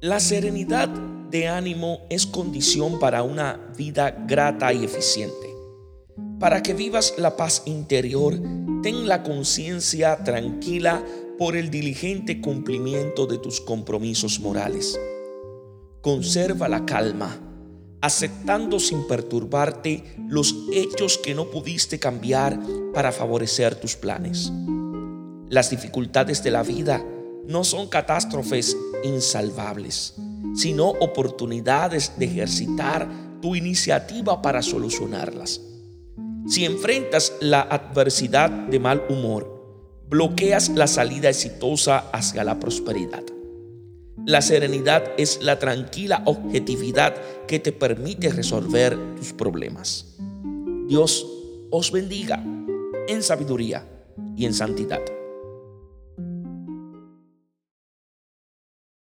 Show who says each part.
Speaker 1: La serenidad de ánimo es condición para una vida grata y eficiente. Para que vivas la paz interior, ten la conciencia tranquila por el diligente cumplimiento de tus compromisos morales. Conserva la calma, aceptando sin perturbarte los hechos que no pudiste cambiar para favorecer tus planes. Las dificultades de la vida no son catástrofes insalvables, sino oportunidades de ejercitar tu iniciativa para solucionarlas. Si enfrentas la adversidad de mal humor, bloqueas la salida exitosa hacia la prosperidad. La serenidad es la tranquila objetividad que te permite resolver tus problemas. Dios os bendiga en sabiduría y en santidad.